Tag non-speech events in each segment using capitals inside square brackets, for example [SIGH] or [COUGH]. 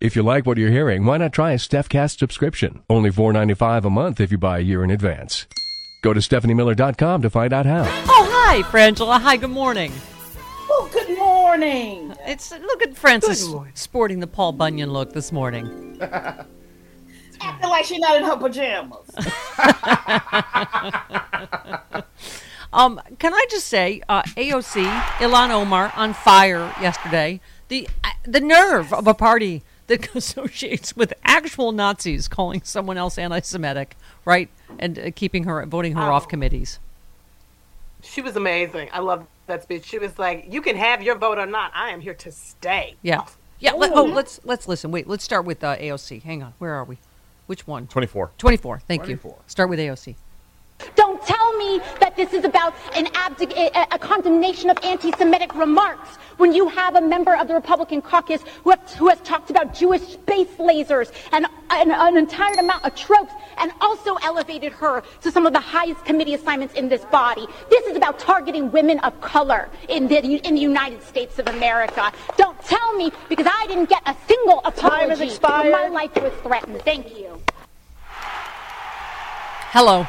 If you like what you're hearing, why not try a StephCast subscription? Only $4.95 a month if you buy a year in advance. Go to StephanieMiller.com to find out how. Oh, hi, Frangela. Hi, good morning. Oh, good morning. It's look at Frances sporting the Paul Bunyan look this morning. Acting like she's not in her pajamas. [LAUGHS] Um, can I just say, uh, AOC Ilhan Omar on fire yesterday. The uh, the nerve of a party that [LAUGHS] associates with actual Nazis calling someone else anti-Semitic, right, and uh, keeping her voting her off committees. She was amazing. I love that speech. She was like, "You can have your vote or not. I am here to stay." Yeah, yeah. Let, oh, let's let's listen. Wait, let's start with uh, AOC. Hang on, where are we? Which one? 24. 24. Thank 24. you. Start with AOC. Don't tell me that this is about an abdic- a, a condemnation of anti-Semitic remarks when you have a member of the Republican caucus who, have, who has talked about Jewish space lasers and, and an entire amount of tropes and also elevated her to some of the highest committee assignments in this body. This is about targeting women of color in the, in the United States of America. Don't tell me because I didn't get a single Time has apology expired. when my life was threatened. Thank you. Hello.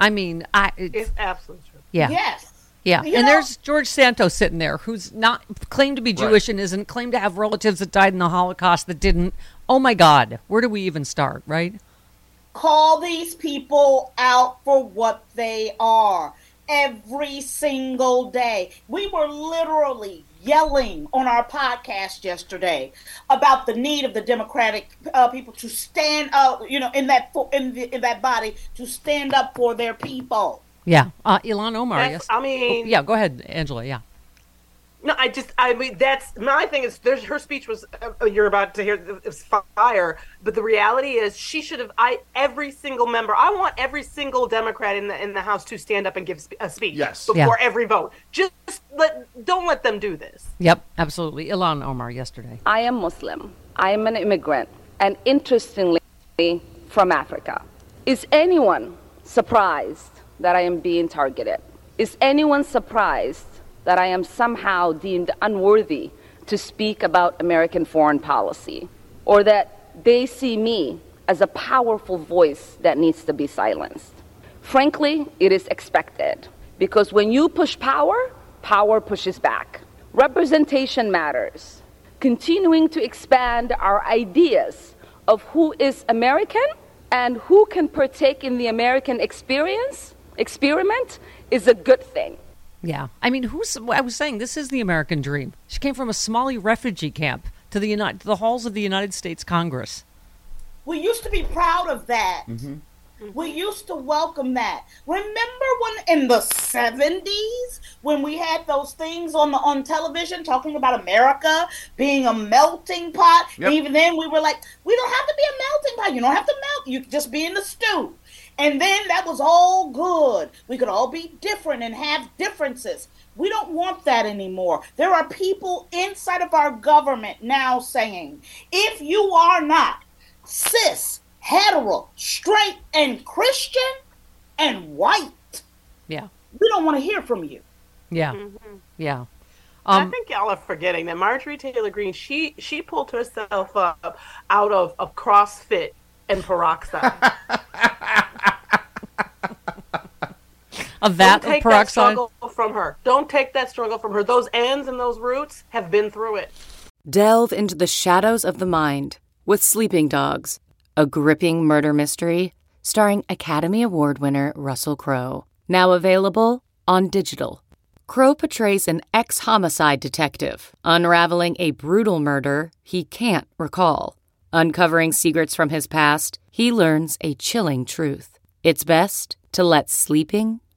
I mean, I it's, It's absolutely true. yeah. Yes. Yeah, You and know- there's George Santos sitting there, who's not claimed to be Jewish and isn't claimed to have relatives that died in the Holocaust that didn't. Oh my God, where do we even start? Right? Call these people out for what they are every single day. We were literally yelling on our podcast yesterday about the need of the Democratic uh, people to stand up, you know, in that in, the, in that body to stand up for their people. Yeah. Uh, Ilhan Omar. That's- yes. I mean- Oh, yeah. Go ahead, Angela. Yeah. No, I just, I mean, that's my thing. Is there's her speech was uh, you're about to hear it was fire, but the reality is she should have. I every single member. I want every single Democrat in the in the House to stand up and give spe- a speech. Yes. before Yeah. every vote. Just let don't let them do this. Yep. Absolutely. Ilhan Omar yesterday. I am Muslim. I am an immigrant, and interestingly, from Africa. Is anyone surprised that I am being targeted? Is anyone surprised that I am somehow deemed unworthy to speak about American foreign policy? Or that they see me as a powerful voice that needs to be silenced? Frankly, it is expected because when you push power, power pushes back. Representation matters. Continuing to expand our ideas of who is American and who can partake in the American experience, experiment, is a good thing. Yeah. I mean, who's? I was saying this is the American dream. She came from a Somali refugee camp to the United, to the halls of the United States Congress. We used to be proud of that. Mm-hmm. We used to welcome that. Remember when in the 70s when we had those things on the on television talking about America being a melting pot? Yep. Even then we were like, we don't have to be a melting pot. You don't have to melt. You just be in the stew. And then that was all good. We could all be different and have differences. We don't want that anymore. There are people inside of our government now saying, if you are not cis, hetero, straight, and Christian and white, Yeah. we don't want to hear from you. Yeah. Yeah. I Um, think y'all are forgetting that Marjorie Taylor Greene she she pulled herself up out of, of CrossFit and peroxide. [LAUGHS] A vat Don't of take that struggle from her. Don't take that struggle from her. Those ends and those roots have been through it. Delve into the shadows of the mind with Sleeping Dogs, a gripping murder mystery starring Academy Award winner Russell Crowe. Now available on digital. Crowe portrays an ex homicide detective unraveling a brutal murder he can't recall. Uncovering secrets from his past, he learns a chilling truth. It's best to let sleeping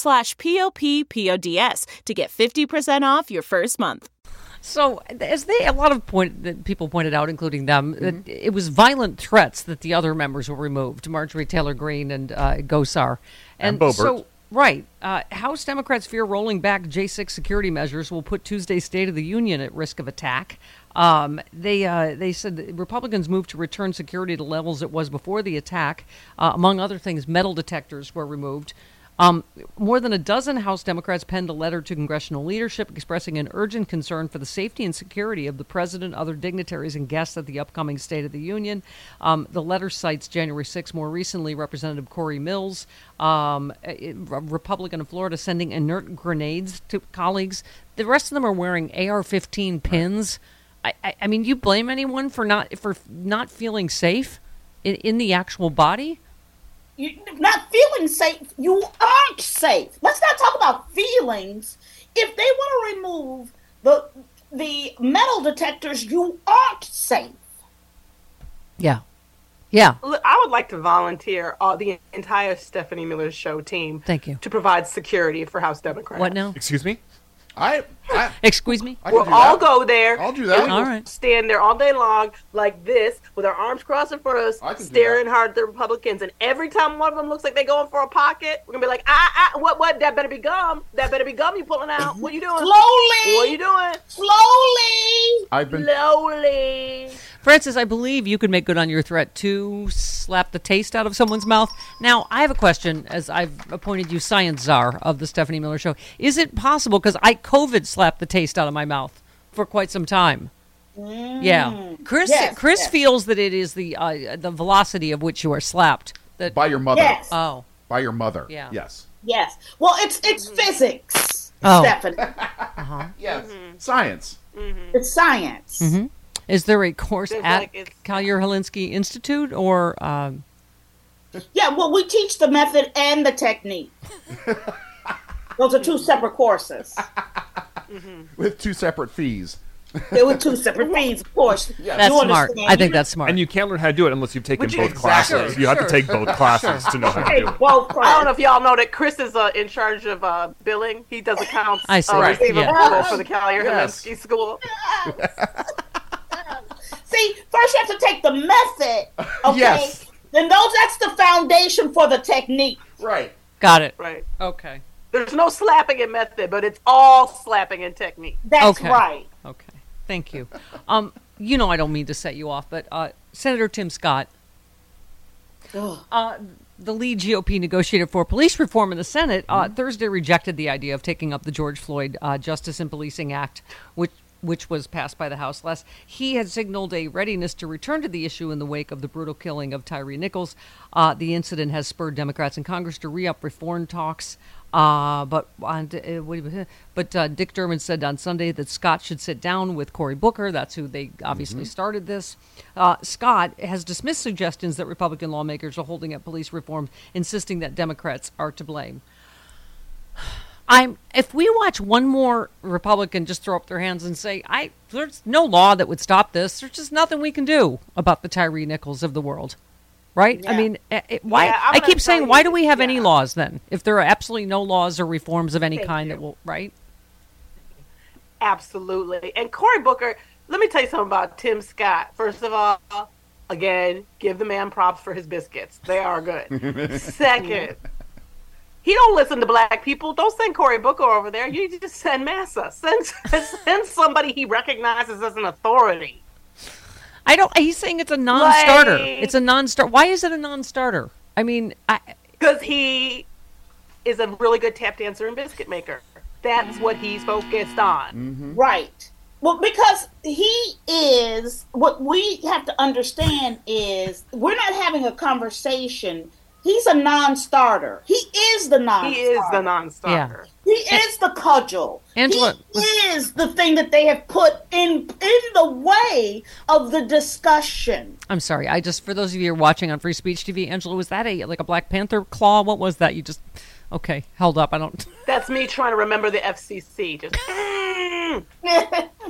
slash p-o-p-p-o-d-s to get 50% off your first month. So, as they a lot of point that people pointed out, including them, that it was violent threats that the other members were removed: Marjorie Taylor Greene and uh, Gosar, And Boebert. so. Right. Uh, House Democrats fear rolling back J6 security measures will put Tuesday's State of the Union at risk of attack. Um, they uh, they said that Republicans moved to return security to levels it was before the attack. Uh, among other things, metal detectors were removed. Um, more than a dozen House Democrats penned a letter to congressional leadership expressing an urgent concern for the safety and security of the president, other dignitaries, and guests at the upcoming State of the Union. Um, the letter cites January 6. More recently, Representative Cory Mills, um, a a Republican of Florida, sending inert grenades to colleagues. The rest of them are wearing AR-15 pins. I, I, I mean, you blame anyone for not for not feeling safe in, in the actual body? You not feeling safe, you aren't safe. Let's not talk about feelings. If they want to remove the the metal detectors, you aren't safe. Yeah. Yeah. I would like to volunteer all the entire Stephanie Miller Show team. Thank you. To provide security for House Democrats. What now? Excuse me? I, I Excuse me? I We'll all that. go there. I'll do that. we will All right. Stand there all day long like this, with our arms crossed in front of us, staring hard at the Republicans. And every time one of them looks like they're going for a pocket, we're gonna be like, ah, ah, what, what? That better be gum. That better be gum. You pulling out? What are you doing? Slowly, What are you doing? slowly. I've been Slowly. Frances, I believe you could make good on your threat to slap the taste out of someone's mouth. Now, I have a question as I've appointed you science czar of the Stephanie Miller Show. Is it possible, because I COVID slapped the taste out of my mouth for quite some time? Mm. Yeah. Chris Yes, Chris yes. feels that it is the uh, the velocity of which you are slapped. That by your mother. Yes. Oh. By your mother. Yeah. Yes. Yes. Well, it's it's mm-hmm. physics, Oh. Stephanie. [LAUGHS] Yes. Mm-hmm. Science. It's science. Mm-hmm. Is there a course There's at like it's- Collier Helinsky Institute or um, Yeah. Well, we teach the method and the technique. [LAUGHS] Those are two separate courses. With two separate fees. They were two separate fees, of course. that's You smart. understand. I think that's smart. And you can't learn how to do it unless you've taken Would you- both Exactly. classes. You have Sure. to take both classes to know how to do it. both I don't know if y'all know that Chris is uh, in charge of uh, billing. He does accounts I see. uh, Right. receivable Yeah. for the Collier Yes. Helinsky School. See, first you have to take the method, [LAUGHS] okay? Yes. Then those that's the foundation for the technique. Right. Got it. Right. Okay. There's no slapping in method, but it's all slapping in technique. That's Okay. right. Okay. Thank you. Um, you know I don't mean to set you off, but uh, Senator Tim Scott, uh, the lead GOP negotiator for police reform in the Senate, uh, Thursday rejected the idea of taking up the George Floyd uh, Justice and Policing Act, which which was passed by the House last. He had signaled a readiness to return to the issue in the wake of the brutal killing of Tyree Nichols. Uh, the incident has spurred Democrats in Congress to re-up reform talks. Uh, but on, uh, you- but uh, Dick Durbin said on Sunday that Scott should sit down with Cory Booker. That's who they obviously started this. Uh, Scott has dismissed suggestions that Republican lawmakers are holding up police reform, insisting that Democrats are to blame. I'm if we watch one more Republican just throw up their hands and say, "I there's no law that would stop this. There's just nothing we can do about the Tyree Nichols of the world." Right? I mean, eh, eh, why Yeah, I'm I gonna keep saying you, why do we have any laws then? If there are absolutely no laws or reforms of any Thank kind you. that will, right? Absolutely. And Cory Booker, let me tell you something about Tim Scott. First of all, again, give the man props for his biscuits. They are good. [LAUGHS] Second, he don't listen to black people. Don't send Cory Booker over there. You just send Massa. Send [LAUGHS] send somebody he recognizes as an authority. I don't he's saying it's a non-starter. Like- it's a non-starter. Why is it a non-starter? I mean, I Because he is a really good tap dancer and biscuit maker. That's what he's focused on. Mm-hmm. Right. Well, because he is what we have to understand is we're not having a conversation. He's a non-starter. He is the non. He is the non-starter. He is the cudgel. Angela he is the thing that they have put in in the way of the discussion. I'm sorry. I just for those of you who are watching on Free Speech TV, Angela, was that a like a Black Panther claw? What was that? You just okay held up. I don't. That's me trying to remember the FCC. Just mm. [LAUGHS]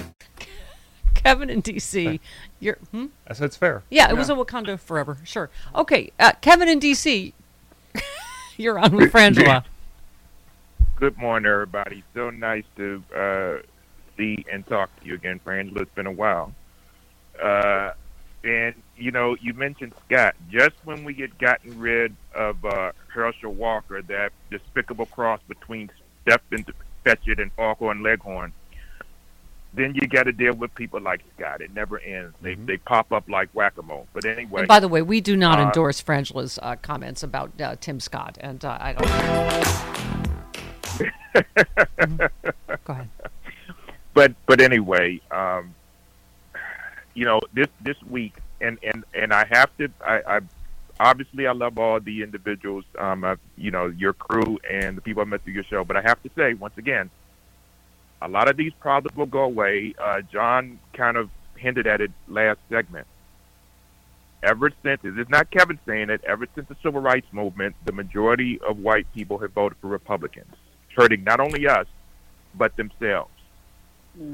Kevin in DC, you're. Hmm? I said it's fair. Yeah, it was a Wakanda forever. Sure. Okay, uh, Kevin in DC, [LAUGHS] you're on with Frangela. Good morning, everybody. So nice to uh, see and talk to you again, Frangela. It's been a while. Uh, and you know, you mentioned Scott. Just when we had gotten rid of uh, Herschel Walker, that despicable cross between Stepin Fetchit and Foghorn Leghorn, then you got to deal with people like Scott. It never ends. They they pop up like whack a mole. But anyway. And by the way, we do not uh, endorse Frangela's uh, comments about uh, Tim Scott, and uh, I don't. Mhm. [LAUGHS] Go ahead. but but anyway, um, you know this this week, and and and I have to. I, I obviously I love all the individuals, um, I, you know, your crew and the people I met through your show. But I have to say once again, a lot of these problems will go away. Uh, John kind of hinted at it last segment. Ever since, this is not Kevin saying it, ever since the civil rights movement, the majority of white people have voted for Republicans, hurting not only us, but themselves.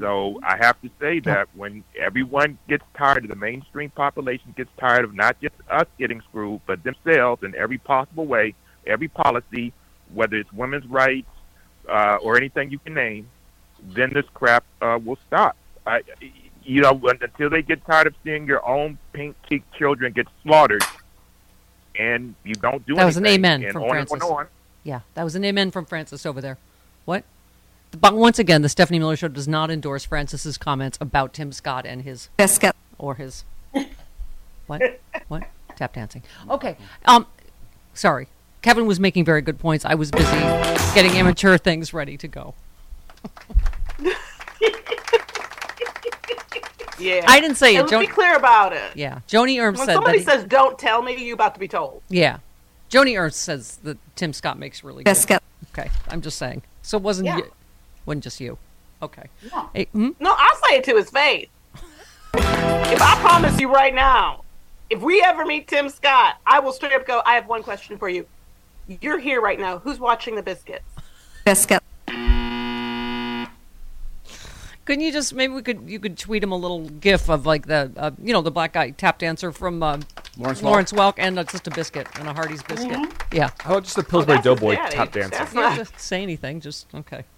So I have to say that when everyone gets tired of the mainstream population gets tired of not just us getting screwed, but themselves in every possible way, every policy, whether it's women's rights uh, or anything you can name, then this crap uh, will stop. I, you know, until they get tired of seeing your own pink-cheeked children get slaughtered, and you don't do anything. That was an amen and from on Frances. and on. Yeah, that was an amen from Frances over there. What? But once again, the Stephanie Miller Show does not endorse Frances's comments about Tim Scott and his biscuit or his [LAUGHS] what? What? Tap dancing. Okay. Um, sorry. Kevin was making very good points. I was busy getting immature things ready to go. [LAUGHS] Yeah. I didn't say it. And let's be clear about it. Yeah, Joni Erm When said somebody that. he- says "Don't tell me," you about to be told. yeah, Joni Ernst says that Tim Scott makes really good. Biscuit. Okay, I'm just saying. So it wasn't Yeah. you, wasn't just you. Okay. No. Hey, hmm? No, I'll say it to his face. if I promise you right now, if we ever meet Tim Scott, I will straight up go. I have one question for you. You're here right now. Who's watching the biscuits? biscuit Couldn't you just maybe we could you could tweet him a little gif of like the uh, you know the black guy tap dancer from uh, Lawrence Welk? Lawrence Welk, and uh, just a biscuit and a Hardee's biscuit. Mhm. Yeah. How about just a Pillsbury that's Doughboy tap dancer? That's You don't not. have to say anything. Just okay.